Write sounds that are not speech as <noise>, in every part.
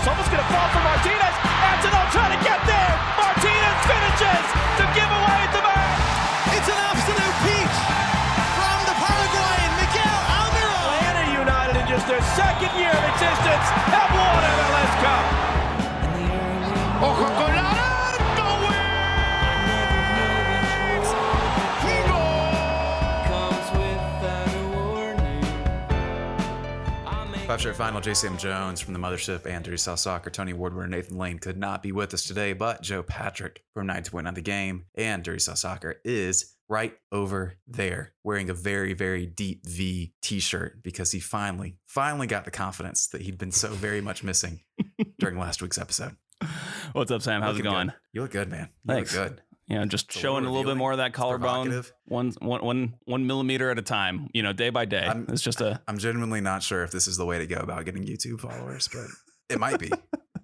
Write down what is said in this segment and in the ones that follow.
Flowers almost going to Five shirt final, JSam Jones from the Mothership, Andrew South Soccer, Tony Woodward, and Nathan Lane could not be with us today, but Joe Patrick from 929 The Game and Dirty South Soccer is right over there wearing a very, very deep V t shirt because he finally, finally got the confidence that he'd been so very much missing <laughs> during last week's episode. What's up, Sam? How's it going? good. You look good, man. You Thanks. look good. You know, just It's showing a little bit more of that collarbone, one, one, one, one millimeter at a time. You know, day by day. I'm- it's just a I'm genuinely not sure if this is the way to go about getting YouTube followers, but it might be. <laughs>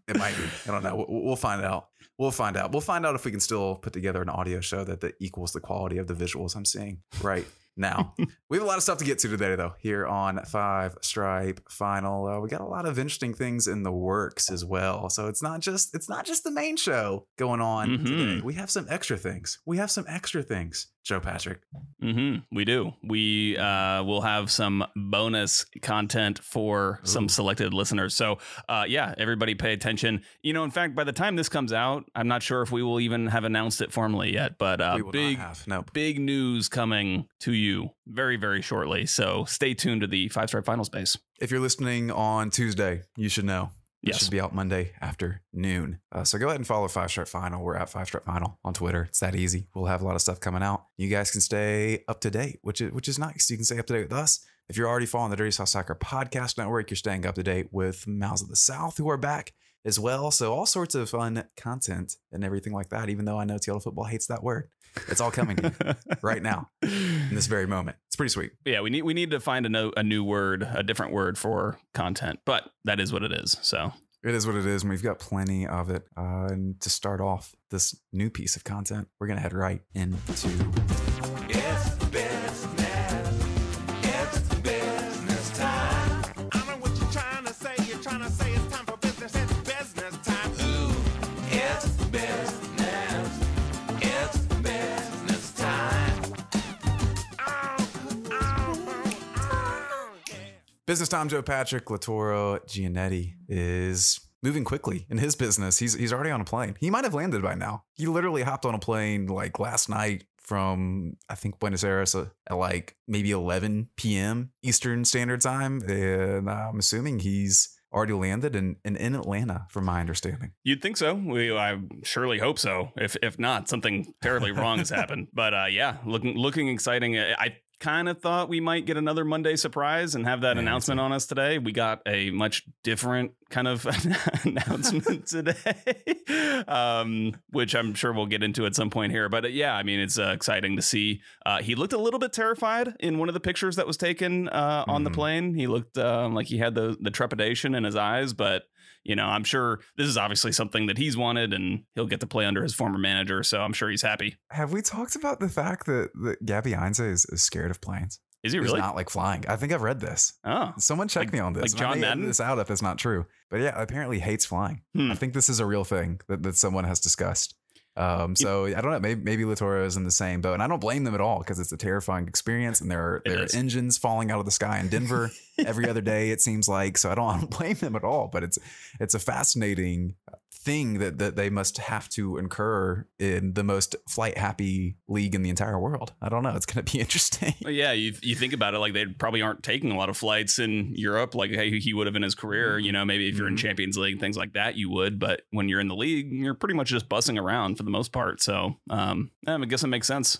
It might be. I don't know. We'll, we'll find out. We'll find out. We'll find out if we can still put together an audio show that, that equals the quality of the visuals I'm seeing right now. <laughs> we have a lot of stuff to get to today, though, here on Five Stripe Final. Uh, we got a lot of interesting things in the works as well. So it's not just it's not just the main show going on Mhm. today. We have some extra things. We have some extra things. Joe Patrick. hmm we do. We uh, will have some bonus content for some selected listeners. So, uh, yeah, everybody pay attention. You know, in fact, by the time this comes out, I'm not sure if we will even have announced it formally yet, but uh, big. Nope. big news coming to you very, very shortly. So stay tuned to the Five Stripe Final Space. If you're listening on Tuesday, you should know. It Yes. should be out Monday afternoon. Uh, so go ahead and follow Five Stripe Final. We're at Five Stripe Final on Twitter. It's that easy. We'll have a lot of stuff coming out. You guys can stay up to date, which is which is nice. You can stay up to date with us. If you're already following the Dirty South Soccer Podcast Network, you're staying up to date with Mouths of the South, who are back as well. So all sorts of fun content and everything like that. Even though I know Seattle football hates that word, it's all coming you <laughs> right now in this very moment. It's pretty sweet. yeah, we need we need to find a, no, a new word, a different word for content, but that is what it is. So It is what it is, and we've got plenty of it. Uh, and to start off this new piece of content, we're gonna head right into business time. Joe Patrick Lautaro Giannetti is moving quickly in his business. He's he's already on a plane. He might have landed by now. He literally hopped on a plane like last night from I think Buenos Aires uh, at like maybe 11 p.m. Eastern Standard Time, and I'm assuming he's already landed and, and in Atlanta, from my understanding. You'd think so. We, I surely hope so. If if not, something terribly wrong has happened. <laughs> But uh, yeah, looking looking exciting. I kind of thought we might get another Monday surprise and have that Yeah, announcement on us today. We got a much different kind of <laughs> announcement <laughs> today, um, which I'm sure we'll get into at some point here. But uh, yeah, I mean, it's uh, exciting to see. Uh, he looked a little bit terrified in one of the pictures that was taken uh, on the Mhm. plane. He looked um, like he had the the trepidation in his eyes, but you know, I'm sure this is obviously something that he's wanted and he'll get to play under his former manager. So I'm sure he's happy. Have we talked about the fact that, that Gabby Heinze is, is scared of planes? Is he He's really? not like flying. I think I've read this. oh, Someone check Like- me on this. like John Madden? this out if it's not true. But yeah, apparently hates flying. Hmm. I think this is a real thing that, that someone has discussed. Um, so I don't know. Maybe maybe Lautaro is in the same boat, and I don't blame them at all because it's a terrifying experience, and there are there are engines falling out of the sky in Denver <laughs> every other day. It seems like so. I don't, <laughs> I don't blame them at all. But it's it's a fascinating thing that that they must have to incur in the most flight happy league in the entire world. I don't know. It's going to be <laughs> interesting. Well, yeah. You you think about it, like they probably aren't taking a lot of flights in Europe, like hey, he would have in his career. You know, maybe if you're in Mhm. Champions League, things like that, you would. But when you're in the league, you're pretty much just bussing around for the most part. So, um, I guess it makes sense.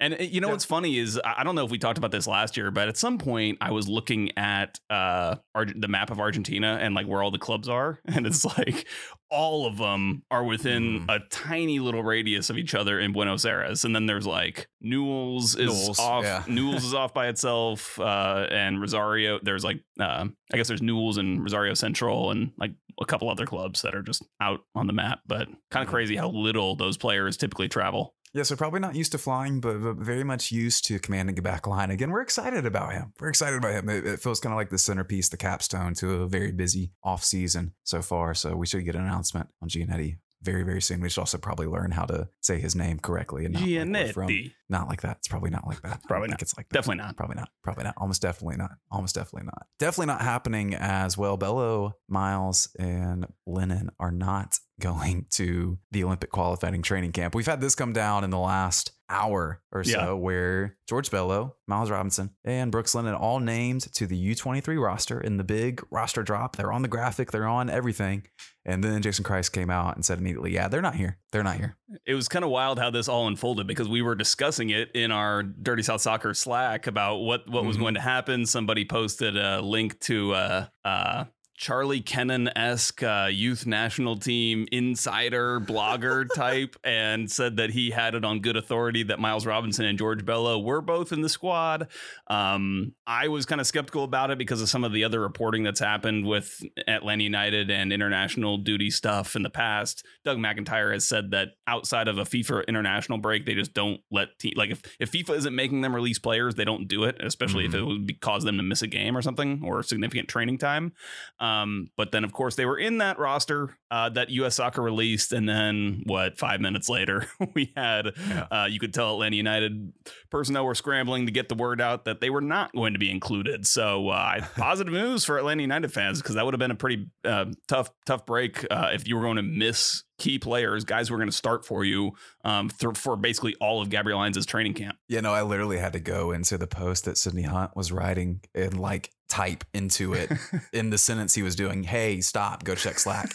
And uh, you know Yeah. what's funny is I don't know if we talked about this last year, but at some point I was looking at uh the map of Argentina and like where all the clubs are, <laughs> and it's <laughs> like all of them are within Mm. a tiny little radius of each other in Buenos Aires, and then there's like Newell's is Newell's, off, yeah. <laughs> Newell's is off by itself, uh, and Rosario. There's like uh, I guess there's Newell's and Rosario Central, and like a couple other clubs that are just out on the map, but kind of Mhm. crazy how little those players typically travel. Yeah, so probably not used to flying, but, but very much used to commanding a back line. Again, we're excited about him. We're excited about him. It, it feels kind of like the centerpiece, the capstone to a very busy off season so far. So we should get an announcement on Giannetti very, very soon. We should also probably learn how to say his name correctly and not like from- not like that. It's probably not like that. Probably not. It's like that. Definitely not. Probably not. Probably not. Almost definitely not. Almost definitely not. Definitely not happening as well. Bello, Miles, and Lennon are not going <laughs> to the Olympic qualifying training camp. We've had this come down in the last hour or so Yeah. where George Bello, Miles Robinson, and Brooks Lennon all named to the U23 roster in the big roster drop. They're on the graphic, they're on everything. And then Jason Kreis came out and said immediately, yeah, they're not here. They're not here. It was kind of wild how this all unfolded because we were discussing it in our Dirty South Soccer Slack about what what was Mhm. going to happen. Somebody posted a link to uh, uh, Charlie Kennan esque uh, youth national team insider blogger <laughs> type and said that he had it on good authority that Miles Robinson and George Bello were both in the squad. Um, I was kind of skeptical about it because of some of the other reporting that's happened with Atlanta United and international duty stuff in the past. Doug McIntyre has said that outside of a FIFA international break, they just don't let te- like if, if FIFA isn't making them release players, they don't do it, especially if it would be, cause them to miss a game or something or significant training time. Um, but then, of course, they were in that roster uh, that U.S. Soccer released, and then what? Five minutes later, <laughs> we had Yeah. uh, you could tell Atlanta United personnel were scrambling to get the word out that they were not going to be included. So, uh, <laughs> positive news for Atlanta United fans because that would have been a pretty uh, tough, tough break uh, if you were going to miss key players, guys who were going to start for you um, th- for basically all of Gabriel Heinze's training camp. Yeah, no, I literally had to go into the post that Sydney Hunt was writing and like type into it <laughs> in the sentence he was doing. Hey, stop, go check Slack.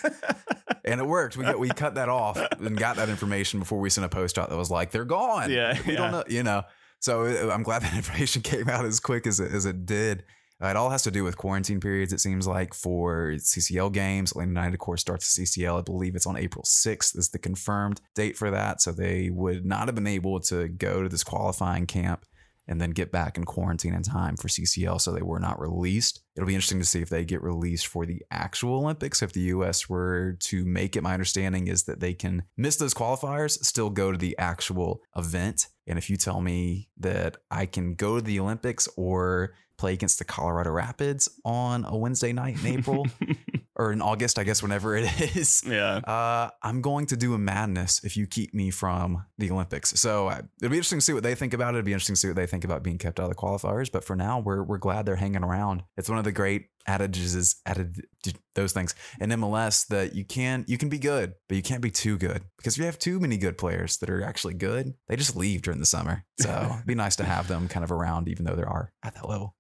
and it worked. We got we cut that off and got that information before we sent a post out that was like they're gone. Yeah, we yeah. don't know, you know. So uh, I'm glad that <laughs> information came out as quick as it, as it did. Uh, it all has to do with quarantine periods. It seems like for CCL games, Atlanta United, of course, starts the CCL. I believe it's on April 6th is the confirmed date for that. So they would not have been able to go to this qualifying camp and then get back in quarantine in time for CCL. So they were not released. It'll be interesting to see if they get released for the actual Olympics. If the US were to make it, my understanding is that they can miss those qualifiers, still go to the actual event. And if you tell me that I can go to the Olympics or play against the Colorado Rapids on a Wednesday night in April <laughs> or in August, I guess, whenever it <laughs> is, yeah. uh, I'm going to do a madness if you keep me from the Olympics. So uh, it'll be interesting to see what they think about it. It'll be interesting to see what they think about being kept out of the qualifiers. But for now, we're we're glad they're hanging around. It's one of the great adages is added those things in MLS that you can you can be good, but you can't be too good because if you have too many good players that are actually good, they just leave during the summer. So it'd <laughs> be nice to have them kind of around, even though they are at that level.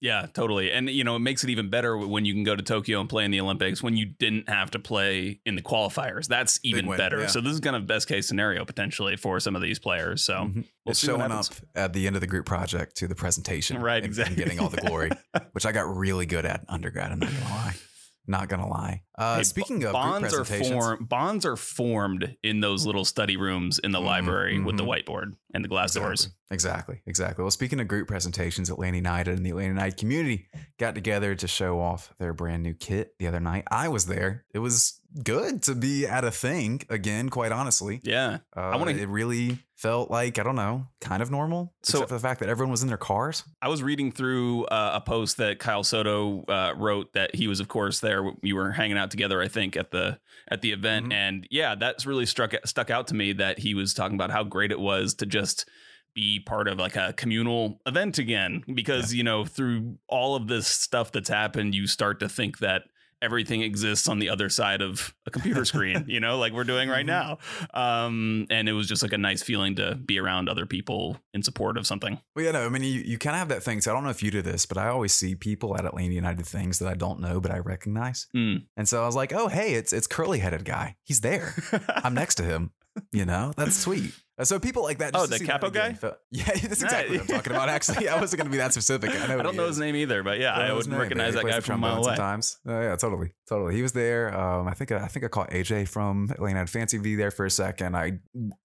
Yeah, totally. And you know, it makes it even better when you can go to Tokyo and play in the Olympics when you didn't have to play in the qualifiers. That's even win, better. yeah. So this is kind of best case scenario potentially for some of these players. So Mhm. we'll it's showing up at the end of the group project to the presentation, Right, and- and exactly. getting all the glory, which I got really good at undergrad. I'm not gonna lie, not gonna lie. Uh, speaking of bonds are formed bonds are formed in those little study rooms in the Mhm, library with the mhm. whiteboard and the glass doors. Exactly, exactly. Well, speaking of group presentations, Atlanta United and the Atlanta United community got together to show off their brand new kit the other night. I was there. It was good to be at a thing again. Quite honestly, Yeah. uh, wanna- It really felt like I don't know, kind of normal, So- except for the fact that everyone was in their cars. I was reading through uh, a post that Kyle Soto uh, wrote that he was, of course, there. You were hanging out together, I think, at the at the event, Mhm. and yeah, that's really struck stuck out to me. That he was talking about how great it was to just be part of like a communal event again, because you know through all of this stuff that's happened, you start to think that everything exists on the other side of a computer <laughs> screen, you know, like we're doing right now. Um, and it was just like a nice feeling to be around other people in support of something. Well, yeah, no, I mean, you, you kind of have that thing. So I don't know if you do this, but I always see people at Atlanta United things that I don't know, but I recognize. Mm. And so I was like, oh, hey, it's it's curly headed guy. He's there. <laughs> I'm next to him. You know, that's sweet. Uh, So people like that. Oh, the capo guy? <laughs> yeah, that's exactly what I'm talking about. Actually, I wasn't going to be that specific. I know. I don't know is. his name either, but yeah, I would his name, recognize that guy from a mile away. Sometimes, oh yeah, totally, totally. He was there. Um, I think I think I caught AJ from Atlanta at Fancy V there for a second. I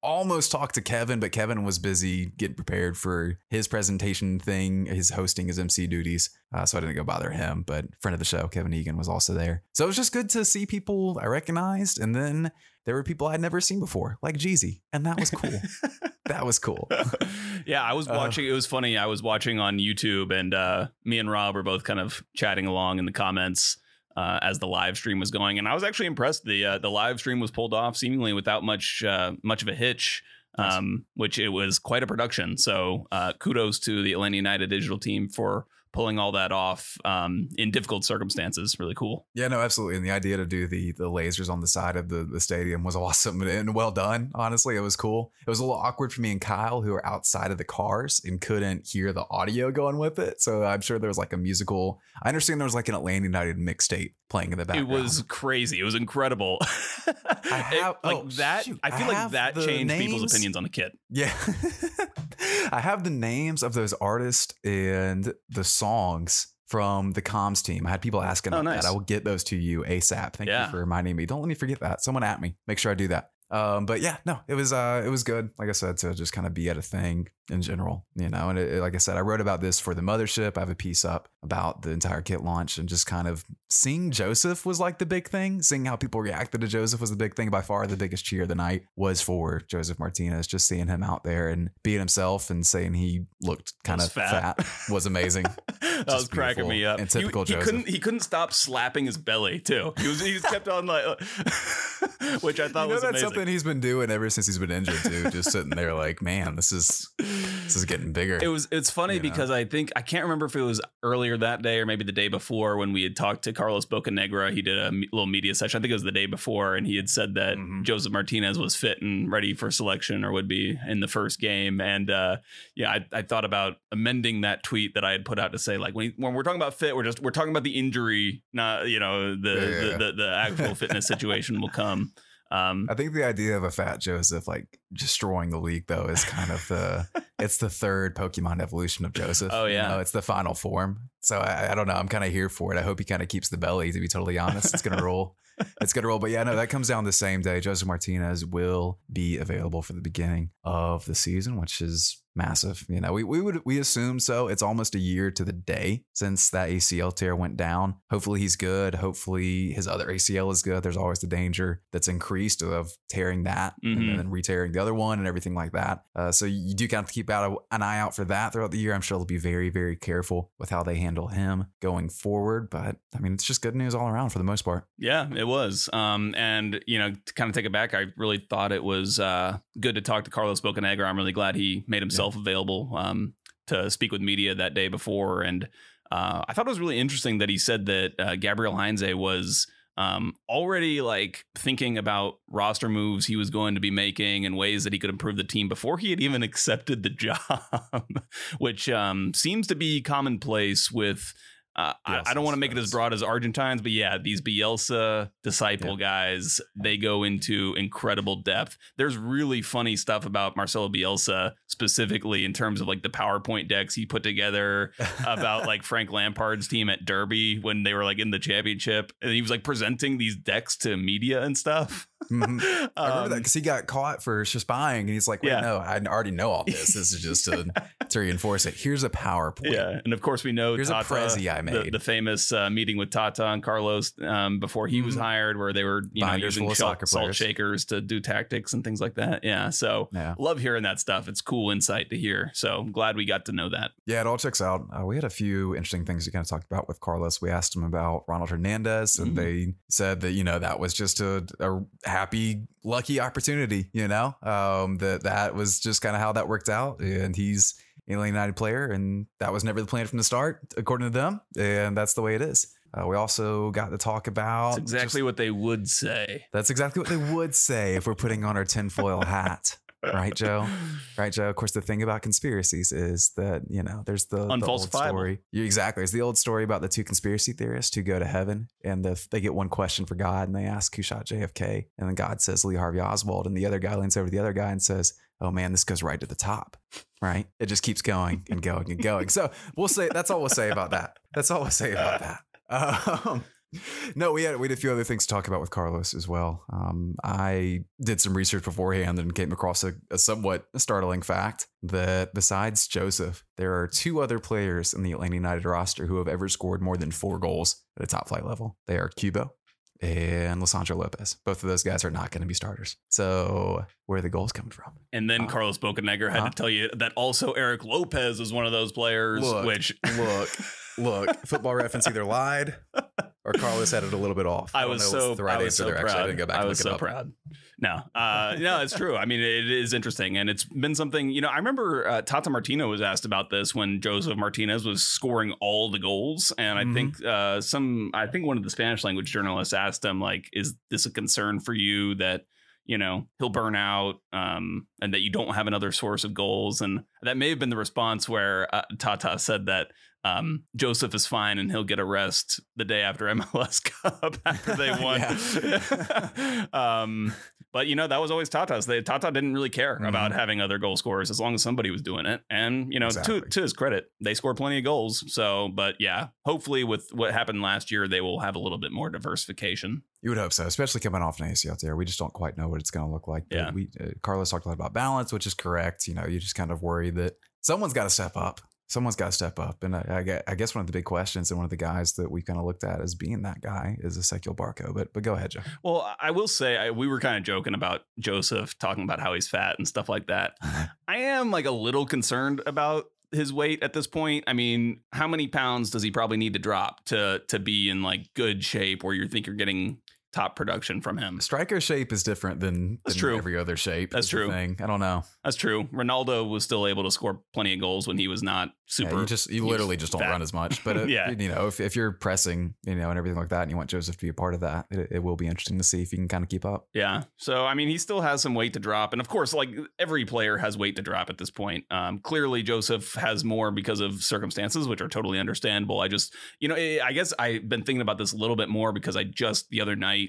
almost talked to Kevin, but Kevin was busy getting prepared for his presentation thing, his hosting, his MC duties. Uh, so I didn't go bother him. But friend of the show, Kevin Egan, was also there. So it was just good to see people I recognized, and then there were people I'd never seen before, like Jeezy, and that was cool. <laughs> that was cool. <laughs> yeah, I was Uh, watching. it was funny. I was watching on YouTube, and uh, me and Rob were both kind of chatting along in the comments uh, as the live stream was going, and I was actually impressed. the uh, The live stream was pulled off seemingly without much uh, much of a hitch. Nice. Um, which it was quite a production. So uh, kudos to the Atlanta United digital team for pulling all that off um, in difficult circumstances. Really cool. Yeah, no, absolutely. And the idea to do the the lasers on the side of the, the stadium was <laughs> awesome and well done. Honestly, it was cool. It was a little awkward for me and Kyle, who were outside of the cars and couldn't hear the audio going with it. So I'm sure there was like a musical. I understand there was like an Atlanta United mixtape playing in the background. It was crazy. It was incredible. <laughs> I have- It- like oh, that. shoot. I feel I like that changed names. people's opinions on the kit. Yeah. <laughs> I have the names of those artists and the songs from the comms team. I had people asking Oh, about nice. that. I will get those to you ASAP. Thank Yeah. you for reminding me. Don't let me forget that. Someone at me. Make sure I do that. Um, but yeah, no, it was uh, it was good. Like I said, to just kind of be at a thing in general, you know. And it, like I said, I wrote about this for the mothership. I have a piece up about the entire kit launch and just kind of seeing Josef was like the big thing. Seeing how people reacted to Josef was the big thing. By far, the biggest cheer of the night was for Josef Martinez. Just seeing him out there and being himself and saying he looked kind of fat. fat. was amazing. <laughs> that was cracking me up. and typical he, he Josef. couldn't. He couldn't stop slapping his belly too. He was. He just kept on like, <laughs> which I thought you know was that's amazing. something he's been doing ever since he's been injured too. just sitting there like, man, this is this is getting bigger. It was it's funny You know? because I think I can't remember if it was earlier that day or maybe the day before when we had talked to Carlos Bocanegra. He did a little media session. I think it was the day before, and he had said that Mhm. Josef Martinez was fit and ready for selection or would be in the first game. And uh, yeah, I, I thought about amending that tweet that I had put out to say like when when we're talking about fit, we're just we're talking about the injury, not you know the Yeah, yeah, the, yeah. the, the actual fitness situation will come. <laughs> Um, I think the idea of a fat Josef like destroying the league though is kind of the <laughs> it's the third Pokemon evolution of Josef. Oh, you yeah. know, it's the final form. So I, I don't know. I'm kind of here for it. I hope he kind of keeps the belly. To be totally honest, it's gonna <laughs> roll. It's gonna roll. But yeah, no, that comes down the same day. Josef Martinez will be available for the beginning of the season, which is massive. You know, we, we would we assume so. It's almost a year to the day since that ACL tear went down. Hopefully he's good. Hopefully his other ACL is good. There's always the danger that's increased of tearing that Mhm. and then re-tearing the other one and everything like that. Uh, so you do kind of keep out an eye out for that throughout the year. I'm sure they'll be very very careful with how they handle him going forward. But I mean, it's just good news all around for the most part. Yeah, it was. Um, and you know, to kind of take it back, I really thought it was uh, good to talk to Carlos Bocanegra. I'm really glad he made himself available um, to speak with media that day before. And uh, I thought it was really interesting that he said that uh, Gabriel Heinze was um, already like thinking about roster moves he was going to be making and ways that he could improve the team before he had even <laughs> accepted the job, which um, seems to be commonplace with. Uh, I, I don't want to make it as broad as Argentines, but yeah, these Bielsa disciple guys, they go into incredible depth. There's really funny stuff about Marcelo Bielsa specifically in terms of like the PowerPoint decks he put together about like <laughs> Frank Lampard's team at Derby when they were like in the championship, and he was like presenting these decks to media and stuff. Mhm. I remember that Um, because he got caught for spying, and he's like, "Wait, Yeah. no, I already know all this. This is <laughs> just to, to reinforce it. Here's a PowerPoint. Yeah, and of course we know Here's a Tata, Prezi I the, made. the famous uh, meeting with Tata and Carlos um, before he was Mhm. hired, where they were you know using salt, salt shakers to do tactics and things like that. Yeah, so Yeah. love hearing that stuff. It's cool insight to hear. So I'm glad we got to know that. Yeah, it all checks out. Uh, we had a few interesting things we kind of talked about with Carlos. We asked him about Ronald Hernandez, and Mhm. they said that you know that was just a, a happy, lucky opportunity. You know, um, that that was just kind of how that worked out, and he's an Atlanta United player, and that was never the plan from the start, according to them, and that's the way it is. Uh, we also got to talk about That's exactly just- what they would say. that's exactly what they would say if we're putting on our tinfoil hat. Right, <laughs> Joe? Right, Joe. Of course, the thing about conspiracies is that you know there's the, the old story. Exactly. It's the old story about the two conspiracy theorists who go to heaven and the, they get one question for God and they ask who shot JFK, and then God says Lee Harvey Oswald, and the other guy leans over to the other guy and says, "Oh man, this goes right to the top." Right? It just keeps going and going and going. So we'll say that's all we'll say about that. That's all we'll say about that. <laughs> Um, <laughs> no, we had we had a few other things to talk about with Carlos as well. Um, I did some research beforehand and came across a, a somewhat startling fact that besides Josef, there are two other players in the Atlanta United roster who have ever scored more than four goals at a top flight level. They are Cubo and Lisandro Lopez. Both of those guys are not going to be starters. So where are the goals coming from? And then Uh, Carlos Bocanegra had uh-huh. to tell you that also Erik Lopez is one of those players, Look, which look, <laughs> look. Football reference either lied or Carlos had it a little bit off. I don't was know what's so the right I was answer so there. proud. Actually, I didn't go back I was so proud. No, uh, no, it's true. I mean, it is interesting, and it's been something. You know, I remember uh, Tata Martino was asked about this when Josef Martinez was scoring all the goals, and I Mhm. think uh, some, I think one of the Spanish language journalists asked him like, "Is this a concern for you that?" You know he'll burn out, um, and that you don't have another source of goals, and that may have been the response where uh, Tata said that um, Josef is fine and he'll get a rest the day after <laughs> MLS Cup <laughs> after they <laughs> won. um, but you know that was always Tata's. They, Tata didn't really care Mhm. about having other goal scorers as long as somebody was doing it. And you know, to Exactly. to his credit, they score plenty of goals. So, but yeah, hopefully with what happened last year, they will have a little bit more diversification. You would hope so, especially coming off an ACL there. We just don't quite know what it's going to look like. But Yeah. we uh, Carlos talked a lot about balance, which is correct. You know, you just kind of worry that someone's got to step up. Someone's got to step up, and I, I, guess one of the big questions and one of the guys that we kind of looked at as being that guy is Ezequiel Barco. But but go ahead, Joe. Well, I will say I, we were kind of joking about Josef talking about how he's fat and stuff like that. <laughs> I am like a little concerned about his weight at this point. I mean, how many pounds does he probably need to drop to to be in like good shape where you think you're getting top production from him? Striker shape is different than, That's than true. every other shape. That's true. Thing. I don't know. That's true. Ronaldo was still able to score plenty of goals when he was not super. yeah, you just you literally just don't run as much. But it, <laughs> Yeah. you know, if, if you're pressing, you know, and everything like that, and you want Josef to be a part of that, it, it will be interesting to see if he can kind of keep up. Yeah. So I mean, he still has some weight to drop, and of course, like every player has weight to drop at this point. Um, clearly, Josef has more because of circumstances, which are totally understandable. I just, you know, I guess I've been thinking about this a little bit more because I just the other night.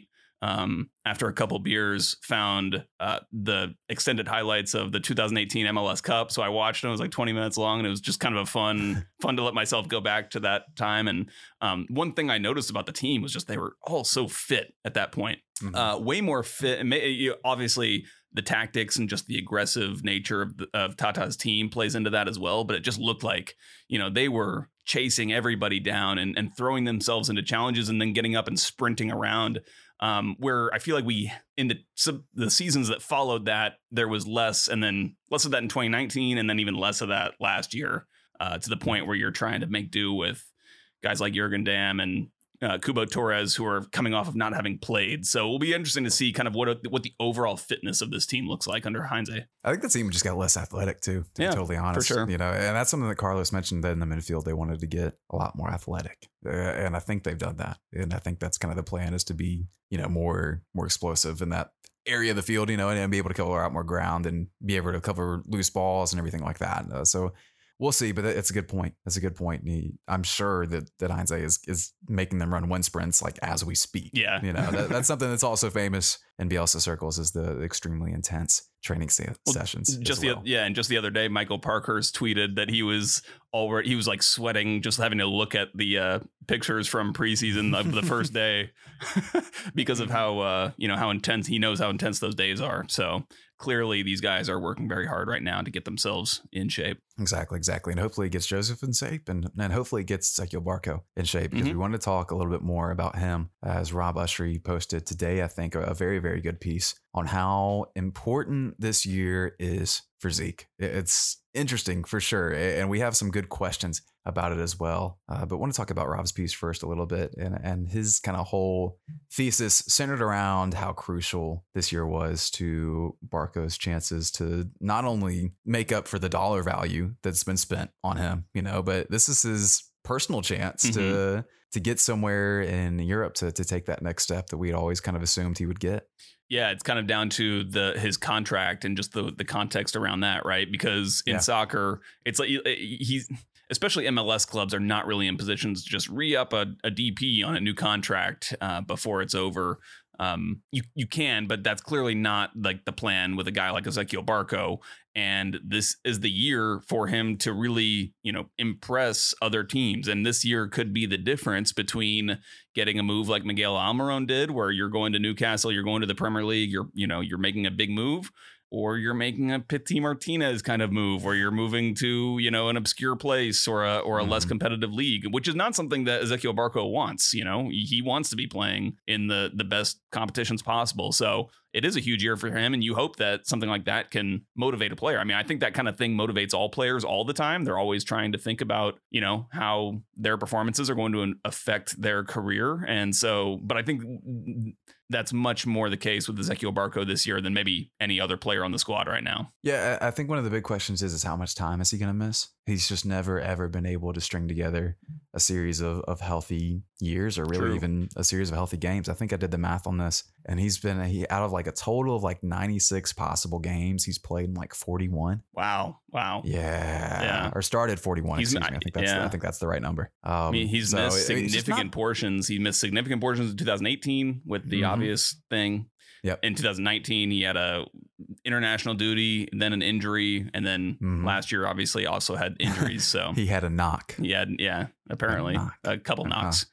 Um, after a couple beers, found uh, the extended highlights of the 2018 MLS Cup. So I watched it. It was like 20 minutes long, and it was just kind of a fun, <laughs> fun to let myself go back to that time. And um, one thing I noticed about the team was just they were all so fit at that point Mhm. uh, way more fit. And may, you, obviously, the tactics and just the aggressive nature of, the, of Tata's team plays into that as well. But it just looked like you know they were chasing everybody down and, and throwing themselves into challenges and then getting up and sprinting around. Um, where I feel like we in the the seasons that followed that there was less, and then less of that in 2019, and then even less of that last year. Uh, to the point where you're trying to make do with guys like Jurgen Damm and uh, Cubo Torres, who are coming off of not having played. So it will be interesting to see kind of what what the overall fitness of this team looks like under Heinze. I think the team just got less athletic too, to Yeah, be totally honest. sure. You know, and that's something that Carlos mentioned that in the midfield they wanted to get a lot more athletic, uh, and I think they've done that. And I think that's kind of the plan is to be, you know, more more explosive in that area of the field, you know, and, and be able to cover out more ground and be able to cover loose balls and everything like that. Uh, so we'll see, but it's a good point. That's a good point. He, I'm sure that that Heinze is is making them run wind sprints like as we speak. Yeah. You know, that, that's <laughs> something that's also famous in Bielsa circles is the extremely intense training se- Well, sessions. Just the well. yeah, and just the other day, Michael Parkhurst tweeted that he was already he was like sweating just having to look at the uh, pictures from preseason of the first <laughs> day <laughs> because of how uh, you know how intense he knows how intense those days are. So clearly, these guys are working very hard right now to get themselves in shape. Exactly, exactly. And hopefully it gets Josef in shape and, and hopefully it gets Ezequiel Barco in shape because Mhm. we wanted to talk a little bit more about him as Rob Usry posted today, I think, a very, very good piece on how important this year is for Zeke. It's interesting for sure. And we have some good questions about it as well. Uh, but want to talk about Rob's piece first a little bit and, and his kind of whole thesis centered around how crucial this year was to Barco's chances to not only make up for the dollar value that's been spent on him, you know, but this is his personal chance to to get somewhere in Europe to to take that next step that we'd always kind of assumed he would get. Yeah, it's kind of down to the his contract and just the the context around that, right? Because in Yeah. soccer, it's like he's especially MLS clubs are not really in positions to just re up a, a DP on a new contract uh, before it's over. Um, you you can, but that's clearly not like the plan with a guy like Ezequiel Barco. And this is the year for him to really, you know, impress other teams. And this year could be the difference between getting a move like Miguel Almiron did, where you're going to Newcastle, you're going to the Premier League, you're, you know, you're making a big move, or you're making a Pity Martinez kind of move, or you're moving to you know an obscure place or a or a less Mhm. competitive league, which is not something that Ezequiel Barco wants. You know, he wants to be playing in the the best competitions possible. So it is a huge year for him, and you hope that something like that can motivate a player. I mean, I think that kind of thing motivates all players all the time. They're always trying to think about you know how their performances are going to affect their career, and so. But I think that's much more the case with Ezequiel Barco this year than maybe any other player on the squad right now. Yeah, I think one of the big questions is is how much time is he going to miss? He's just never ever been able to string together a series of, of healthy years or really True. even a series of healthy games. I think I did the math on this, and he's been he out of like a total of like 96 possible games, he's played in like 41. Wow, wow. Yeah, Yeah. or started 41. He's- excuse me. I think that's yeah. I think that's the right number. Um, I mean, he's so missed it- significant not- portions. He missed significant portions in 2018 with the Mhm. obvious thing. Yep. In 2019, he had a international duty, then an injury, and then Mhm. last year, obviously, also had <laughs> injuries. So he had a knock. he had, yeah, apparently knock. a couple Uh-huh. knocks.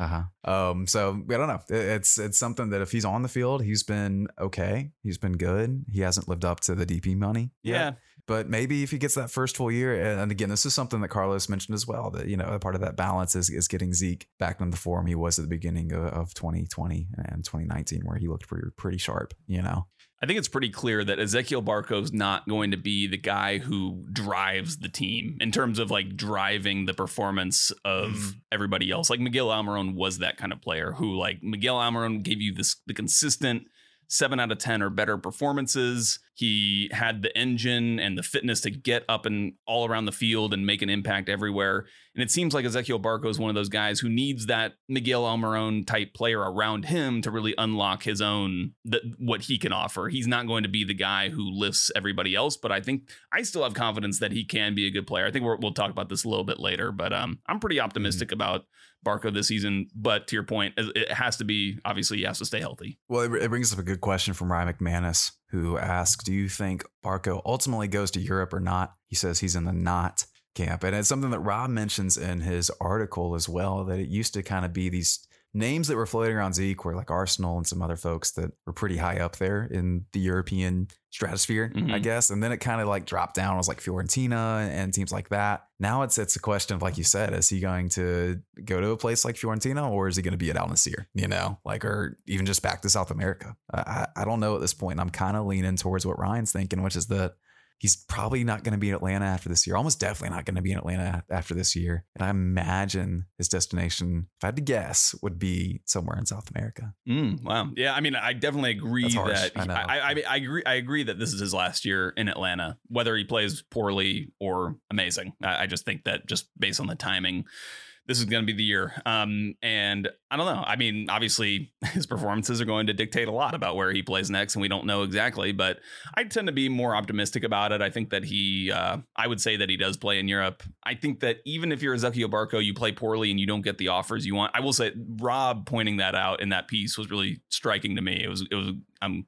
Uh huh. Um. So I don't know. It- It's it's something that if he's on the field, he's been okay. He's been good. He hasn't lived up to the DP money. yet. Yeah, But maybe if he gets that first full year, and again, this is something that Carlos mentioned as well. That you know, a part of that balance is is getting Zeke back in the form he was at the beginning of, of 2020 and 2019, where he looked pretty pretty sharp. You know. I think it's pretty clear that Ezequiel Barco's not going to be the guy who drives the team in terms of like driving the performance of Mhm. everybody else. Like Miguel Almiron was that kind of player who like Miguel Almiron gave you this the consistent seven out of 10 or better performances. He had the engine and the fitness to get up and all around the field and make an impact everywhere. And it seems like Ezequiel Barco is one of those guys who needs that Miguel Almiron type player around him to really unlock his own th- what he can offer. He's not going to be the guy who lifts everybody else, but I think I still have confidence that he can be a good player. I think we're, we'll talk about this a little bit later, but um, I'm pretty optimistic about Barco this season. But to your point, it has to be obviously he has to stay healthy. Well, it, it brings up a good question from Ryan McManus, who asks, "Do you think Barco ultimately goes to Europe or not?" He says he's in the not camp, and it's something that Rob mentions in his article as well. That it used to kind of be these names that were floating around Zeke were like Arsenal and some other folks that were pretty high up there in the European stratosphere, I Mhm. guess. And then it kind of like dropped down. It was like Fiorentina and teams like that. Now it's it's a question of like you said, is he going to go to a place like Fiorentina or is he going to be at Al Nassr? You know, like or even just back to South America? I I I don't know at this point. I'm kind of leaning towards what Ryan's thinking, which is that he's probably not going to be in Atlanta after this year. Almost definitely not going to be in Atlanta after this year. And I imagine his destination, if I had to guess, would be somewhere in South America. Mm, wow. Yeah, I mean, I definitely agree that I know. I, I, I agree. I agree that this is his last year in Atlanta, whether he plays poorly or amazing. I, I just think that just based on the timing, this is going to be the year. Um, and I don't know. I mean, obviously, <laughs> his performances are going to dictate a lot about where he plays next, and we don't know exactly. But I tend to be more optimistic about it. I think that he, uh, I would say that he does play in Europe. I think that even if you're Ezequiel Barco, you play poorly and you don't get the offers you want. I will say, Rob pointing that out in that piece was really striking to me. It was, it was. I'm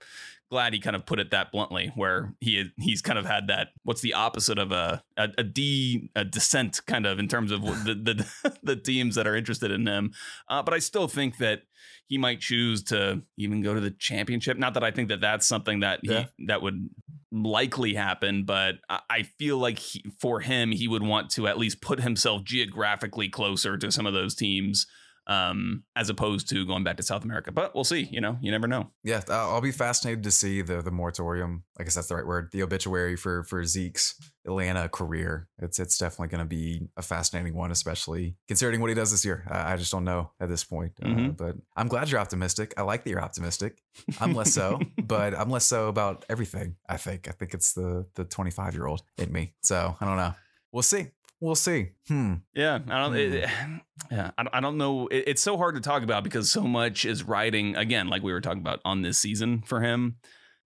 glad he kind of put it that bluntly, where he he's kind of had that. What's the opposite of a a, a D a descent kind of in terms of the the, <laughs> the teams that are interested in him. Uh, but I still think that he might choose to even go to the championship. Not that I think that that's something that he, Yeah. that would likely happen, but I, I feel like he, for him, he would want to at least put himself geographically closer to some of those teams. Um, as opposed to going back to South America, but we'll see. You know, you never know. Yeah, I'll be fascinated to see the the moratorium. I guess that's the right word. The obituary for for Zeke's Atlanta career. It's it's definitely going to be a fascinating one, especially considering what he does this year. I, I just don't know at this point. Uh, Mhm. but I'm glad you're optimistic. I like that you're optimistic. I'm less so, <laughs> but I'm less so about everything. I think. I think it's the the 25 year old in me. So I don't know. We'll see. We'll see. Hmm. Yeah, I don't. It, <sighs> yeah, I, don't- I don't know. It, it's so hard to talk about because so much is riding again, like we were talking about on this season for him.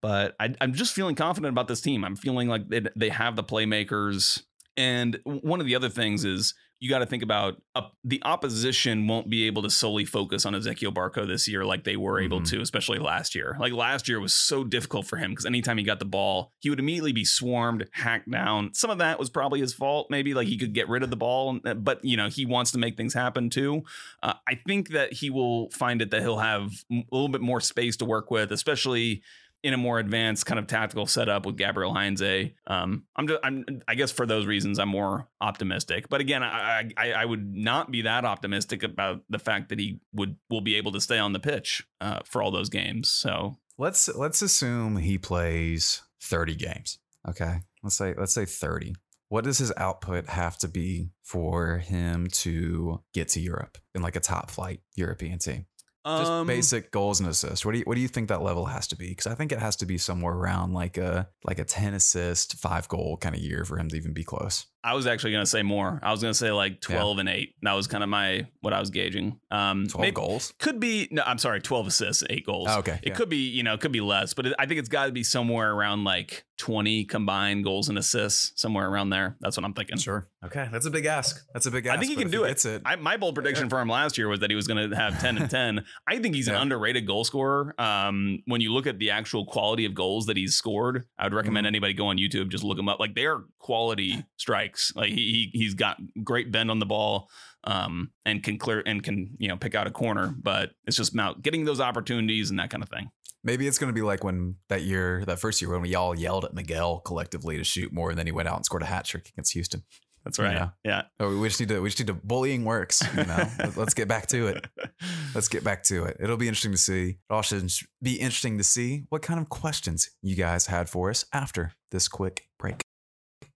But I, I'm just feeling confident about this team. I'm feeling like they, they have the playmakers. And one of the other things is you got to think about uh, the opposition won't be able to solely focus on Ezequiel Barco this year like they were able Mhm. to, especially last year. Like last year was so difficult for him because anytime he got the ball, he would immediately be swarmed, hacked down. Some of that was probably his fault. Maybe like he could get rid of the ball, but you know he wants to make things happen too. Uh, I think that he will find it that he'll have a little bit more space to work with, especially in a more advanced kind of tactical setup with Gabriel Heinze. Um, I'm just, I'm, I guess for those reasons, I'm more optimistic. But again, I, I, I would not be that optimistic about the fact that he would will be able to stay on the pitch uh, for all those games. So Let's let's assume he plays 30 games. Okay. Let's say let's say 30. What does his output have to be for him to get to Europe in like a top flight European team? Just um, basic goals and assists. What do you what do you think that level has to be? Because I think it has to be somewhere around like a like a 10 assist, five goal kind of year for him to even be close. I was actually going to say more. I was going to say like 12 and 8. That was kind of my what I was gauging. Um 12 maybe- goals. Could be no, I'm sorry, 12 assists, 8 goals. Oh, okay, It yeah. could be, you know, it could be less, but it, I think it's got to be somewhere around like 20 combined goals and assists, somewhere around there. That's what I'm thinking. Sure. Okay. That's a big ask. That's a big ask. I think he can do it. Gets it. I, my bold prediction for him last year was that he was going to have 10 and <laughs> 10. I think he's an underrated goal scorer. Um, when you look at the actual quality of goals that he's scored, I would recommend Mm-hmm. anybody go on YouTube, just look him up. Like they're quality strikes. Like he, he he's got great bend on the ball. Um, and can clear and can you know pick out a corner, but it's just about getting those opportunities and that kind of thing. Maybe it's going to be like when that year, that first year, when we all yelled at Miguel collectively to shoot more, and then he went out and scored a hat trick against Houston. That's right. Yeah. yeah. Oh, we just need to. We just need to. Bullying works. You know. Let's get back to it. <laughs> Let's get back to it. It'll be interesting to see. It also be interesting to see what kind of questions you guys had for us after this quick break.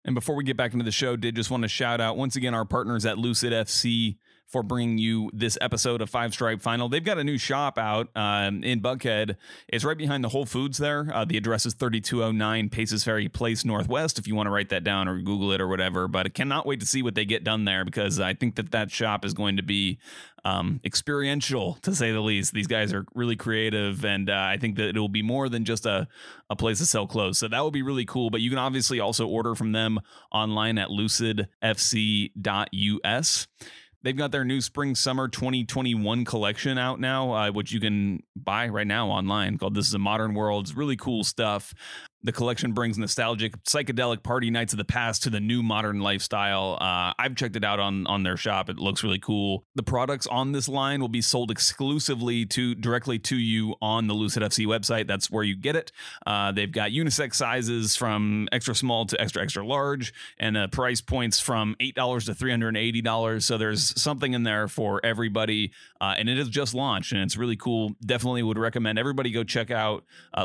And before we get back into the show, did just want to shout out once again our partners at Lucid FC for bringing you this episode of Five Stripe Final. They've got a new shop out um, in Buckhead. It's right behind the Whole Foods there. Uh, the address is 3209 Paces Ferry Place Northwest if you want to write that down or Google it or whatever. But I cannot wait to see what they get done there because I think that that shop is going to be um, experiential to say the least. These guys are really creative, and uh, I think that it will be more than just a, a place to sell clothes. So that will be really cool. But you can obviously also order from them online at lucidfc.us. They've got their new spring summer 2021 collection out now, uh, which you can buy right now online called This is a Modern World. It's really cool stuff. The collection brings nostalgic, psychedelic party nights of the past to the new modern lifestyle. Uh, I've checked it out on on their shop. It looks really cool. The products on this line will be sold exclusively to directly to you on the Lucid FC website. That's where you get it. Uh, they've got unisex sizes from extra small to extra extra large, and uh, price points from eight dollars to three hundred and eighty dollars. So there's something in there for everybody, uh, and it is just launched, and it's really cool. Definitely would recommend everybody go check out uh,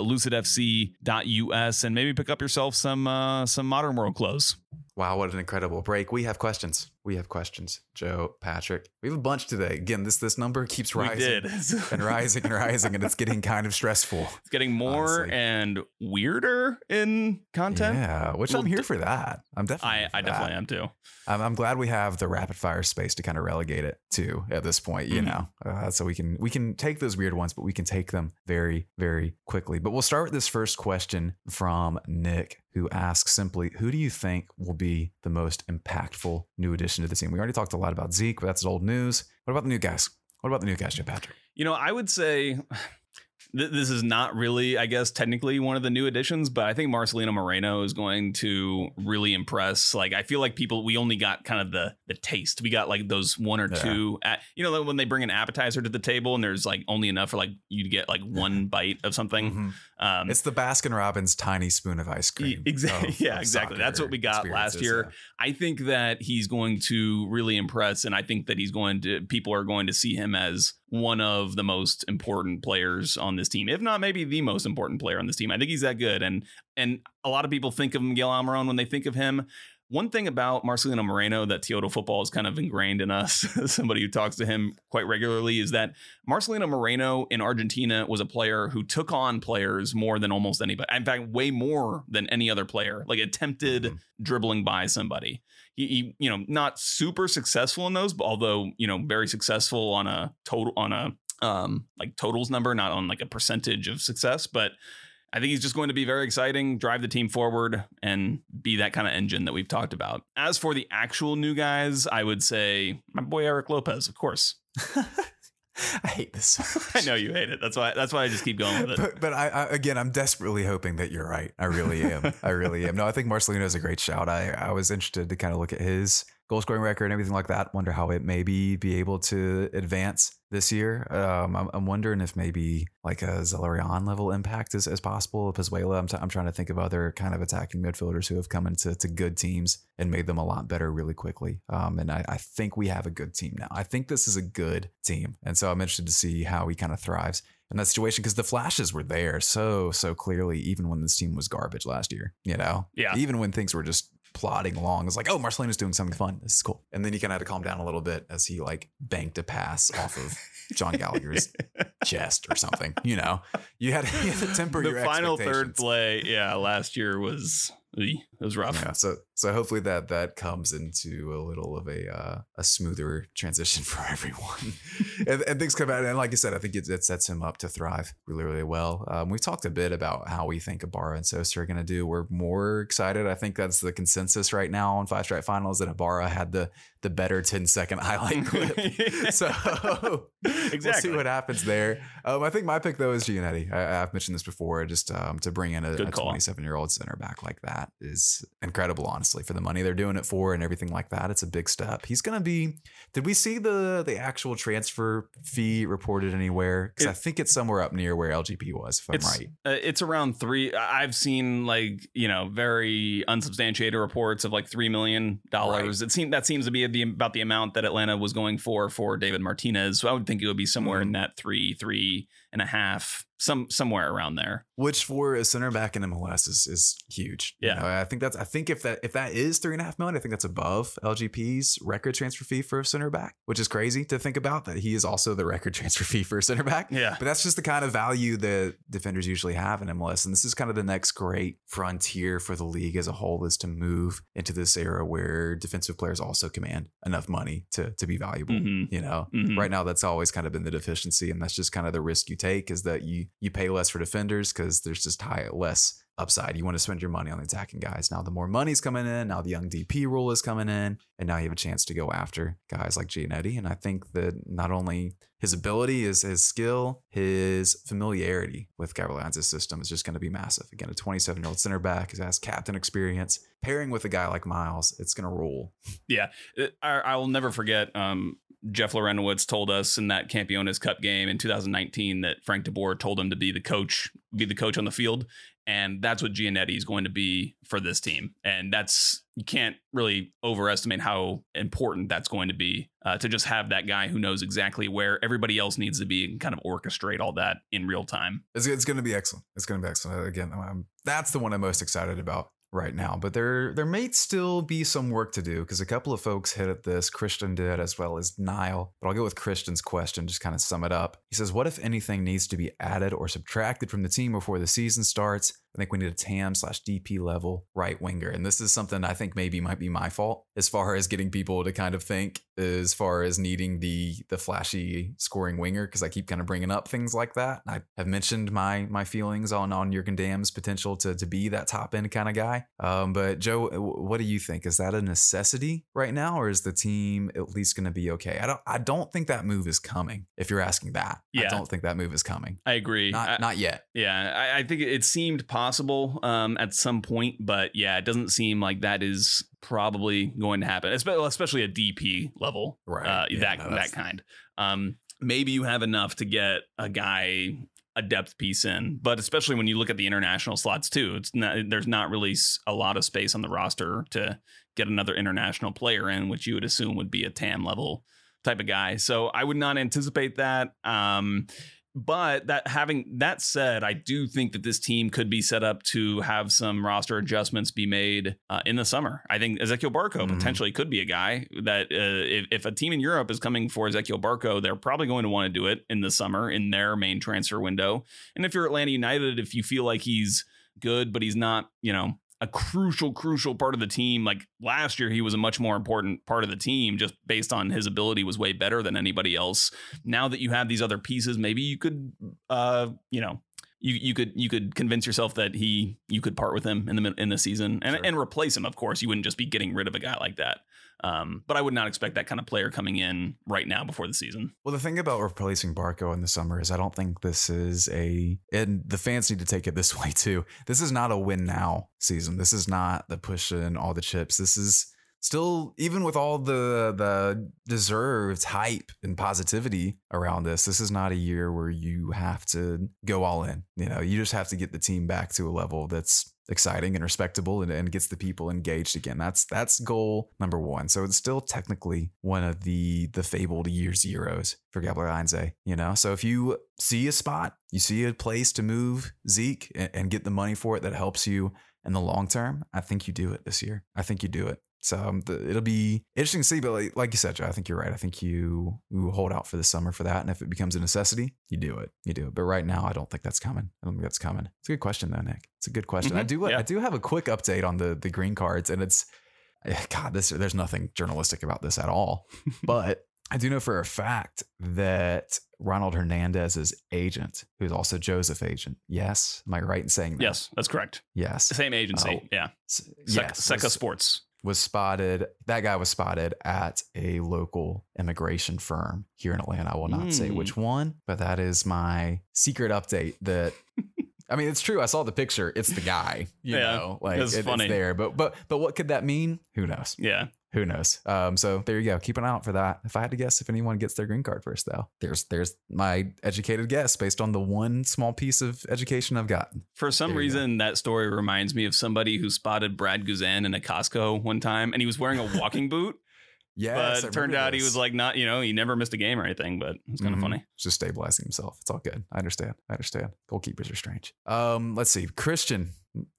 lucidfc.us and maybe pick up yourself some uh, some modern world clothes. Wow, what an incredible break. We have questions. We have questions. Joe, Patrick. We have a bunch today. Again, this this number keeps rising and rising and rising, and it's getting kind of stressful. It's getting more Honestly. and weirder in content. Yeah, which Well, I'm here for that. I'm definitely. I, I definitely am too. I'm, I'm glad we have the rapid fire space to kind of relegate it to at this point. You Mhm. know, uh, so we can we can take those weird ones, but we can take them very very quickly. But we'll start with this first question from Nick, who asks simply, "Who do you think will be the most impactful new addition to the team?" We already talked a lot about Zeke, but that's old news. What about the new guys? What about the new guys, Joe Patrick? You know, I would say th- this is not really, I guess, technically one of the new additions, but I think Marcelino Moreno is going to really impress. Like, I feel like people, we only got kind of the the taste. We got like those one or Yeah. two, at, you know, when they bring an appetizer to the table and there's like only enough for like you to get like one bite of something. Mhm. Um, It's the Baskin Robbins tiny spoon of ice cream. <laughs> exactly. of- Yeah, of exactly. That's what we got last year. yeah. I think that he's going to really impress, and I think that he's going to people are going to see him as one of the most important players on this team, if not maybe the most important player on this team. I think he's that good, and and a lot of people think of Miguel Almiron when they think of him. One thing about Marcelino Moreno that Teodo football is kind of ingrained in us, <laughs> somebody who talks to him quite regularly, is that Marcelino Moreno in Argentina was a player who took on players more than almost anybody. In fact, way more than any other player. Like attempted Mhm. dribbling by somebody. He, you know, not super successful in those, but although you know, very successful on a total on a um like totals number, not on like a percentage of success, but. I think he's just going to be very exciting, drive the team forward, and be that kind of engine that we've talked about. As for the actual new guys, I would say my boy Erik Lopez, of course. <laughs> <laughs> I hate this. So <laughs> I know you hate it. That's why. That's why I just keep going with it. But, but I, I again, I'm desperately hoping that you're right. I really am. I really am. No, I think Marcelino is a great shout. I, I was interested to kind of look at his goal scoring record and everything like that. Wonder how it maybe be able to advance this year. Um, I'm, I'm wondering if maybe like a Zelarayan level impact is, is possible. Pozuelo, I'm, t- I'm trying to think of other kind of attacking midfielders who have come into to good teams and made them a lot better really quickly. Um, and I, I think we have a good team now. I think this is a good team. And so I'm interested to see how he kind of thrives in that situation because the flashes were there so, so clearly, even when this team was garbage last year, you know? Yeah. Even when things were just plodding along. It's like, oh, Marcelino's doing something fun. This is cool. And then you kind of had to calm down a little bit as he like banked a pass off of Jon <laughs> Gallagher's chest or something. You know, you had, you had to temper the your final third play, yeah, last year was it was rough. Yeah, so so hopefully that that comes into a little of a uh, a smoother transition <laughs> for everyone, and, and things come out. And like I said, I think it, it sets him up to thrive really really well. Um, we talked a bit about how we think Ibarra and Sosa are going to do. We're more excited. I think that's the consensus right now on Five Stripe Finals that Ibarra had the the better 10 second <laughs> highlight <laughs> clip. so we'll see what happens there. Um, I think my pick though is Giannetti. I, I've mentioned this before. Just um, to bring in a 27 year old center back like that is incredible. Honestly, for the money they're doing it for and everything like that, it's a big step. He's gonna be. Did we see the the actual transfer fee reported anywhere? Because I think it's somewhere up near where LGP was, if I'm right. uh, it's around three. I've seen like you know very unsubstantiated reports of like three million dollars. It seems that seems to be the about the amount that Atlanta was going for for David Martinez. So I would think it would be somewhere Mm-hmm. in that three, three and a half, some somewhere around there. which for a center back in MLS is is huge. You Yeah. know, I think that's I think if that if that is three and a half million, I think that's above LGP's record transfer fee for a center back, which is crazy to think about that he is also the record <laughs> transfer fee for a center back. Yeah. But that's just the kind of value that defenders usually have in MLS. And this is kind of the next great frontier for the league as a whole is to move into this era where defensive players also command enough money to to be valuable. Mhm. You know, Mhm. right now that's always kind of been the deficiency and that's just kind of the risk you take is that you you pay less for defenders because there's just high less upside. You want to spend your money on the attacking guys. Now the more money's coming in now the young dp rule is coming in and now you have a chance to go after guys like Giannetti and i think that not only his ability is his skill his familiarity with Gabriel system is just going to be massive. Again a 27 year old center back who has captain experience. Pairing with a guy like miles it's going to rule. <laughs> Yeah, I, I will never forget. Um, Jeff Larentowicz told us in that Campeones Cup game in 2019 that Frank De Boer told him to be the coach, be the coach on the field, and that's what Giannetti is going to be for this team. And that's you can't really overestimate how important that's going to be uh, to just have that guy who knows exactly where everybody else needs to be and kind of orchestrate all that in real time. It's, it's going to be excellent. It's going to be excellent. Again, i that's the one I'm most excited about right now. But there there may still be some work to do because a couple of folks hit at this. Christian did as well as Niall. But I'll go with Christian's question, just kind of sum it up. He says, "What if anything needs to be added or subtracted from the team before the season starts?" I think we need a TAM slash DP level right winger. And this is something I think maybe might be my fault as far as getting people to kind of think as far as needing the the flashy scoring winger because I keep kind of bringing up things like that. I have mentioned my my feelings on on Jurgen Damm's potential to to be that top end kind of guy. Um, but Joe, what do you think? Is that a necessity right now, or is the team at least going to be okay? I don't I don't think that move is coming. If you're asking that, yeah. I don't think that move is coming. I agree. Not I- not yet. Yeah, I, I think it seemed possible um, at some point, but yeah, it doesn't seem like that is probably going to happen, espe- especially a DP level, Right. Uh, Yeah, that no, that kind. Um, maybe you have enough to get a guy a depth piece in, but especially when you look at the international slots too, it's not there's not really a lot of space on the roster to get another international player in, which you would assume would be a TAM level type of guy. So I would not anticipate that. Um, but that having that said, I do think that this team could be set up to have some roster adjustments be made uh, in the summer. I think Ezequiel Barco Mhm. potentially could be a guy that uh, if, if a team in Europe is coming for Ezequiel Barco, they're probably going to want to do it in the summer in their main transfer window. And if you're Atlanta United, if you feel like he's good, but he's not, you know, a crucial, crucial part of the team. Like last year, he was a much more important part of the team just based on his ability was way better than anybody else. Now that you have these other pieces, maybe you could, uh, you know, you you could you could convince yourself that he you could part with him in the in the season and Sure. and replace him. Of course, you wouldn't just be getting rid of a guy like that. Um, but I would not expect that kind of player coming in right now before the season. Well, the thing about replacing Barco in the summer is I don't think this is a, and the fans need to take it this <laughs> way too. This is not a win now season. This is not the push in all the chips. This is still, even with all the the deserved hype and positivity around this, this is not a year where you have to go all in. You know, you just have to get the team back to a level that's exciting and respectable and, and gets the people engaged again. That's that's goal number one. So it's still technically one of the the fabled year zeros for Gabriel Heinze, you know? So if you see a spot, you see a place to move Zeke and, and get the money for it that helps you in the long term, I think you do it this year. I think you do it. So um, the, it'll be interesting to see. But like, like you said, Joe, I think you're right. I think you you hold out for the summer for that, and if it becomes a necessity, you do it. You do it. But right now, I don't think that's coming. I don't think that's coming. It's a good question though, Nick. It's a good question. I Mhm. do. Yeah. I do have a quick update on the the green cards, and it's God. This there's nothing journalistic about this at all, <laughs> but. I do know for a fact that Ronald Hernandez's agent, who's also Josef agent, yes, am I right in saying that? Yes, that's correct. yes, Same agency. Oh, yeah. S- Sec- yes, Seca Sports. Was spotted. That guy was spotted at a local immigration firm here in Atlanta. I will not say Mm. which one, but that is my secret update. That <laughs> I mean, it's true. I saw the picture. It's the guy. You Yeah, know, like it's it- funny. it's there. But but but what could that mean? Who knows? Yeah. Who knows? Um, so there you go. Keep an eye out for that. If I had to guess, if anyone gets their green card first, though, there's there's my educated guess based on the one small piece of education I've gotten. For some There reason, that story reminds me of somebody who spotted Brad Guzan in a Costco one time, and he was wearing a walking boot. <laughs> Yes, but it turned out he was like not, you know, he never missed a game or anything. But it's kind of Mhm. funny. just stabilizing himself. It's all good. I understand. I understand. Goalkeepers are strange. Um, let's see. Christian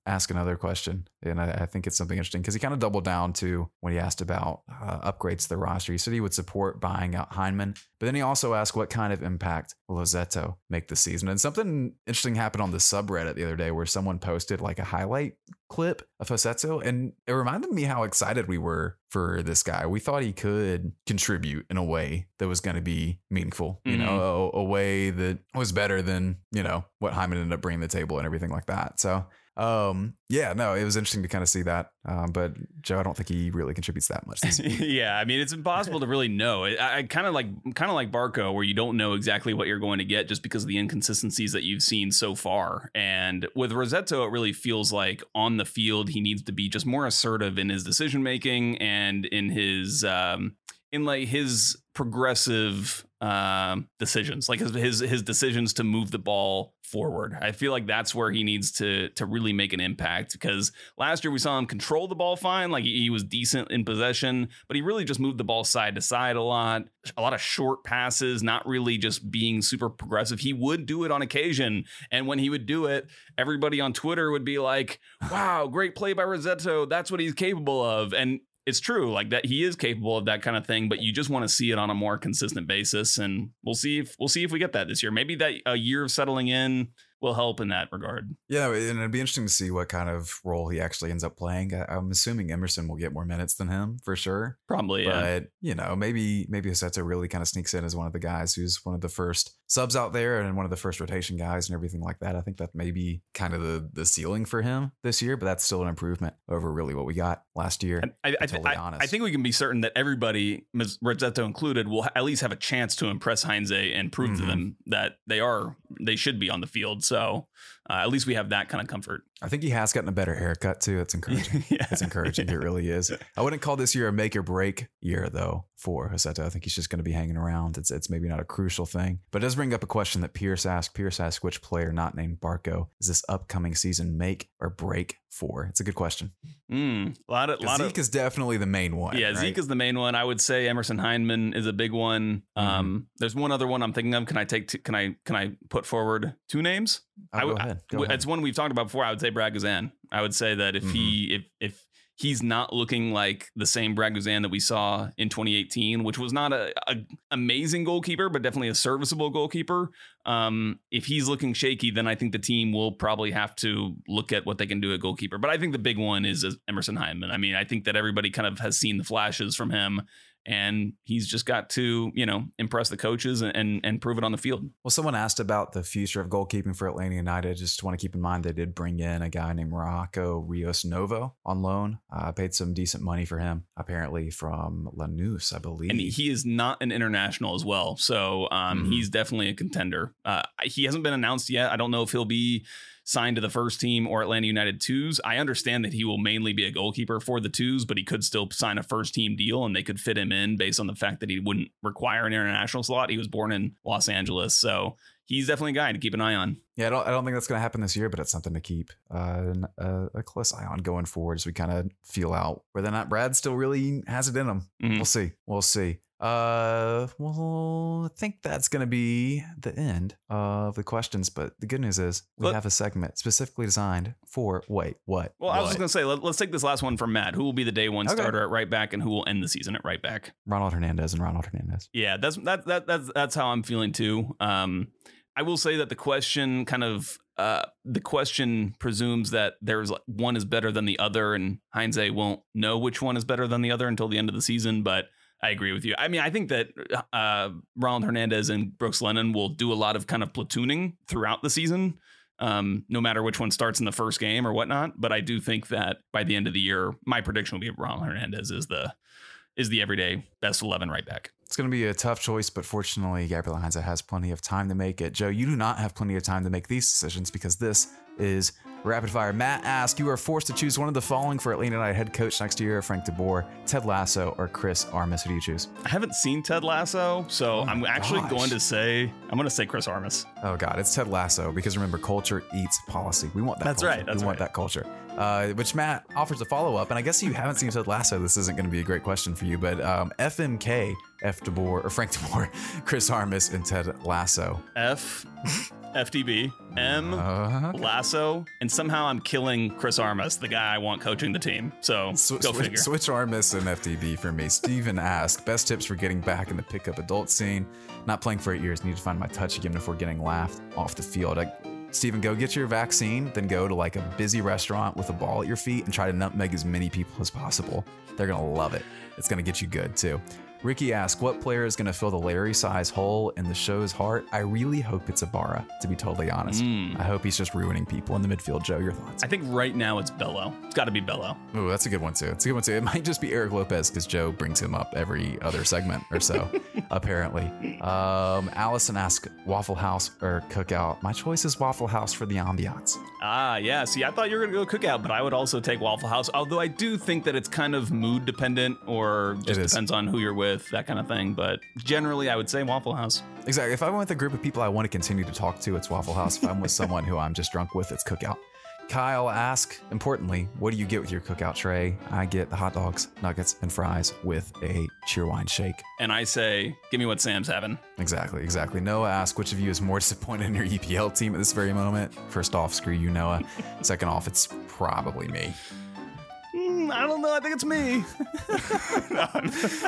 asked another question, and I, I think it's something interesting because he kind of doubled down to when he asked about uh, upgrades to the roster. He said he would support buying out Hyman, but then he also asked what kind of impact will Rossetto make this season. And something interesting happened on the subreddit the other day where someone posted like a highlight clip of Rossetto, and it reminded me how excited we were for this guy. We thought he could contribute in a way that was going to be meaningful, you Mhm. know, a, a way that was better than you know what Hyman ended up bringing to the table and everything like that. So. Um. Yeah. No. It was interesting to kind of see that. Um. But Joe, I don't think he really contributes that much. <laughs> Yeah, I mean, it's impossible to really know. I, I kind of like, kind of like Barco, where you don't know exactly what you're going to get just because of the inconsistencies that you've seen so far. And with Rossetto, it really feels like on the field he needs to be just more assertive in his decision making and in his, um, in like his progressive um decisions like his, his his decisions to move the ball forward. I feel like that's where he needs to to really make an impact because last year we saw him control the ball fine like he, he was decent in possession but he really just moved the ball side to side a lot a lot of short passes not really just being super progressive. He would do it on occasion and when he would do it everybody on twitter would be like wow great play by Rossetto. That's what he's capable of. And it's true like that he is capable of that kind of thing but you just want to see it on a more consistent basis and we'll see if we'll see if we get that this year maybe that a year of settling in will help in that regard Yeah, and it'd be interesting to see what kind of role he actually ends up playing. I, I'm assuming Emerson will get more minutes than him for sure. probably yeah But you know, maybe maybe Rossetto really kind of sneaks in as one of the guys who's one of the first subs out there and one of the first rotation guys and everything like that. I think that may be kind of the the ceiling for him this year, but that's still an improvement over really what we got last year. I, I, totally I- honest. I think we can be certain that everybody, Ms. Rossetto included, will at least have a chance to impress Heinze and prove to Mhm. them that they are they should be on the field. So uh, at least we have that kind of comfort. I think he has gotten a better haircut too. That's encouraging. <laughs> yeah. It's encouraging. It really is. <laughs> I wouldn't call this year a make or break year though for Rossetto. I think he's just going to be hanging around. It's it's maybe not a crucial thing, but it does bring up a question that Pierce asked. Pierce asked which player not named Barco is this upcoming season make or break for? It's a good question. Mm, a lot of, lot Zeke of is definitely the main one. yeah. right? Zeke is the main one. I would say Emerson Hyman is a big one. Mm-hmm. Um, there's one other one I'm thinking of. Can I take? T- can I can I put forward two names? Oh, I go ahead. Go ahead. It's one we've talked about before. I would say Brad Guzan. I would say that if he if if he's not looking like the same Brad Guzan that we saw in 2018, which was not a, a amazing goalkeeper, but definitely a serviceable goalkeeper. Um, if he's looking shaky, then I think the team will probably have to look at what they can do at goalkeeper. But I think the big one is Emerson Hyman. I mean, I think that everybody kind of has seen the flashes from him. And he's just got to, you know, impress the coaches and, and, and prove it on the field. Well, someone asked about the future of goalkeeping for Atlanta United. Just want to keep in mind they did bring in a guy named Rocco Rios Novo on loan. Uh, paid some decent money for him, apparently from Lanús, I believe. and he is not an international as well. So um, Mhm. he's definitely a contender. Uh, he hasn't been announced yet. I don't know if he'll be signed to the first team or Atlanta United twos. I understand that he will mainly be a goalkeeper for the twos, but he could still sign a first team deal and they could fit him in based on the fact that he wouldn't require an international slot. He was born in Los Angeles, so he's definitely a guy to keep an eye on. Yeah, I don't, I don't think that's going to happen this year, but it's something to keep uh, a, a close eye on going forward as we kind of feel out whether or not Brad still really has it in him. Mhm. We'll see. We'll see. Uh, well, I think that's going to be the end of the questions. But the good news is we Let- have a segment specifically designed for wait, what? Well, I was what? just gonna say, let, us take this last one from Matt. Who will be the day one Okay. starter at right back, and who will end the season at right back? Ronald Hernandez and Ronald Hernandez. Yeah, that's that, that that's that's how I'm feeling too. Um, I will say that the question kind of uh, the question presumes that there's like one is better than the other, and Heinze won't know which one is better than the other until the end of the season. But I agree with you. I mean, I think that uh, Ronald Hernandez and Brooks Lennon will do a lot of kind of platooning throughout the season. Um, no matter which one starts in the first game or whatnot, but I do think that by the end of the year, my prediction will be Ronald Hernandez is the is the everyday best eleven right back. It's going to be a tough choice, but fortunately, Gabriel Heinze has plenty of time to make it. Joe, you do not have plenty of time to make these decisions because this is rapid fire. Matt asks, you are forced to choose one of the following for Atlanta United head coach next year: Frank DeBoer, Ted Lasso, or Chris Armas. Who do you choose? I haven't seen Ted Lasso, so Oh I'm actually gosh. going to say I'm going to say Chris Armas. Oh God, it's Ted Lasso because remember, culture eats policy. We want that. That's culture. right, that's we want right. that culture. Uh, which Matt offers a follow up, and I guess you haven't seen Ted Lasso. This isn't going to be a great question for you, but um, FMK, F DeBoer or Frank <laughs> DeBoer, Chris Armas, and Ted Lasso. F, <laughs> FTB, M, Uh, Lasso, and somehow I'm killing Chris Armas, the guy I want coaching the team. So Sw- go switch, figure. switch Armas and FTB for me. Steven asked, best tips for getting back in the pickup adult scene. Not playing for eight years, need to find my touch again before getting laughed off the field. I, Steven, go get your vaccine, then go to like a busy restaurant with a ball at your feet and try to nutmeg as many people as possible. They're gonna love it. It's gonna get you good too. Ricky asked, what player is gonna fill the Larry size hole in the show's heart? I really hope it's Ibarra, to be totally honest. Mm. I hope he's just ruining people in the midfield. Joe, your thoughts? I think right now it's Bello. It's got to be Bello. Oh, that's a good one too. It's a good one too. It might just be Erik Lopez because Joe brings him up every other segment or so, <laughs> apparently. Um, Allison asked Waffle House or Cookout. My choice is Waffle House for the ambiance. Ah, yeah. See, I thought you were going to go cookout, but I would also take Waffle House. Although I do think that it's kind of mood dependent or just It is. depends on who you're with, that kind of thing. But generally, I would say Waffle House. Exactly. If I'm with a group of people I want to continue to talk to, it's Waffle House. If I'm with someone who I'm just drunk with, it's Cookout. Kyle asked, importantly, what do you get with your cookout tray? I get the hot dogs, nuggets, and fries with a cheerwine shake. And I say, give me what Sam's having. Exactly, exactly. Noah asked, which of you is more <laughs> disappointed in your EPL team at this very moment? First off, screw you, Noah. <laughs> Second off, it's probably me. Mm, I don't know. I think it's me.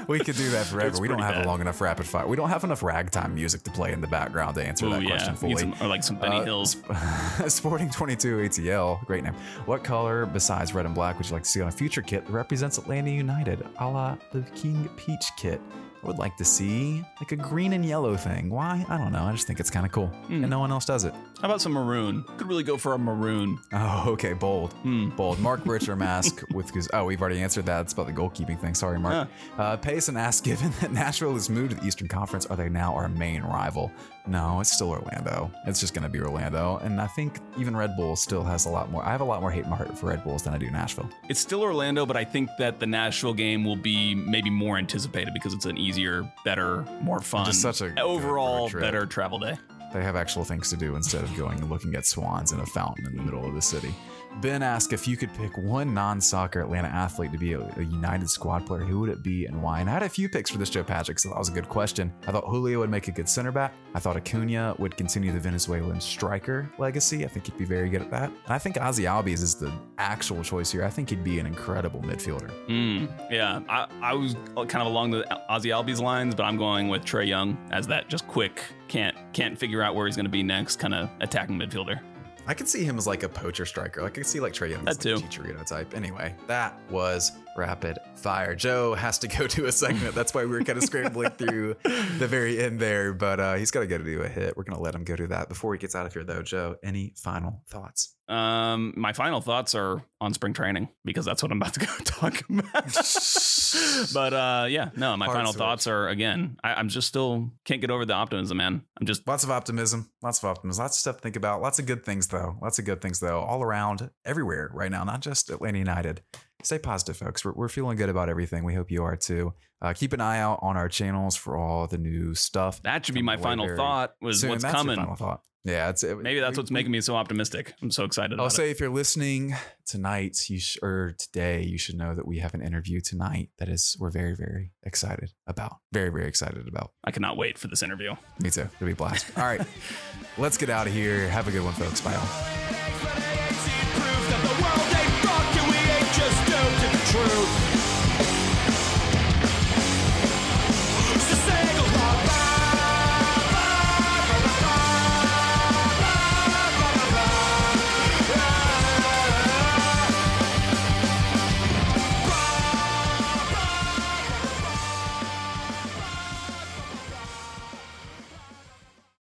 We could do that forever. It's we don't have bad. a long enough rapid fire. We don't have enough ragtime music to play in the background to answer Ooh, that yeah. question fully. some- or like some Benny Uh, Hills. <laughs> Sporting 22 ATL, great name. What color besides red and black would you like to see on a future kit that represents Atlanta United, a la the King Peach kit? I would like to see like a green and yellow thing. Why? I don't know. I just think it's kind of cool, Hmm. and no one else does it. How about some maroon? Could really go for a maroon. Oh, okay, bold, Hmm. bold. Mark <laughs> Bircher mask with his. Oh, we've already answered that. It's about the goalkeeping thing. Sorry, Mark. Uh, Payson asked, <laughs> given that Nashville has moved to the Eastern Conference, are they now our main rival? No, it's still Orlando. It's just going to be Orlando, and I think even Red Bull still has a lot more. I have a lot more hate in my heart for Red Bulls than I do Nashville. It's still Orlando, but I think that the Nashville game will be maybe more anticipated because it's an easier, better, more fun, Just such a overall better travel day. They have actual things to do instead of going and looking at swans in a fountain in the middle of the city. Ben asked if you could pick one non-soccer Atlanta athlete to be a, a United squad player, who would it be and why? And I had a few picks for this, Joe Patrick, so that was a good question. I thought Julio would make a good center back. I thought Acuna would continue the Venezuelan striker legacy. I think he'd be very good at that. And I think Ozzy Albies is the actual choice here. I think he'd be an incredible midfielder. Mm, yeah, I, I was kind of along the Ozzy Albies lines, but I'm going with Trae Young as that just quick, can't can't figure out where he's going to be next, kind of attacking midfielder. I could see him as like a poacher striker. Like I could see like Trae Young as That like too. Chicharito type. Anyway, that was rapid fire. Joe has to go to a segment. That's why we were kind of scrambling <laughs> through the very end there, but uh, he's got to go to do a hit. We're going to let him go do that. Before he gets out of here, though, Joe, any final thoughts? Um, my final thoughts are on spring training because that's what I'm about to go <laughs> talk about. <laughs> but uh, yeah, no, my Hard final switch. thoughts are again, I, I'm just still can't get over the optimism, man. I'm just Lots of optimism. Lots of optimism. Lots of stuff to think about. Lots of good things, though. Lots of good things, though, all around, everywhere right now, not just Atlanta United. Stay positive, folks. We're, we're feeling good about everything. We hope you are too. Uh, keep an eye out on our channels for all the new stuff. that should be my final thought was soon. what's That's coming. final thought. Yeah, it's, it, Maybe that's we- what's making me so optimistic. I'm so excited. I'll say if you're listening tonight, you sh- or today, you should know that we have an interview tonight that is we're very very excited about. Very very excited about. I cannot wait for this interview. Me too. It'll be a blast. All right, <laughs> let's get out of here. Have a good one, folks. Bye. all.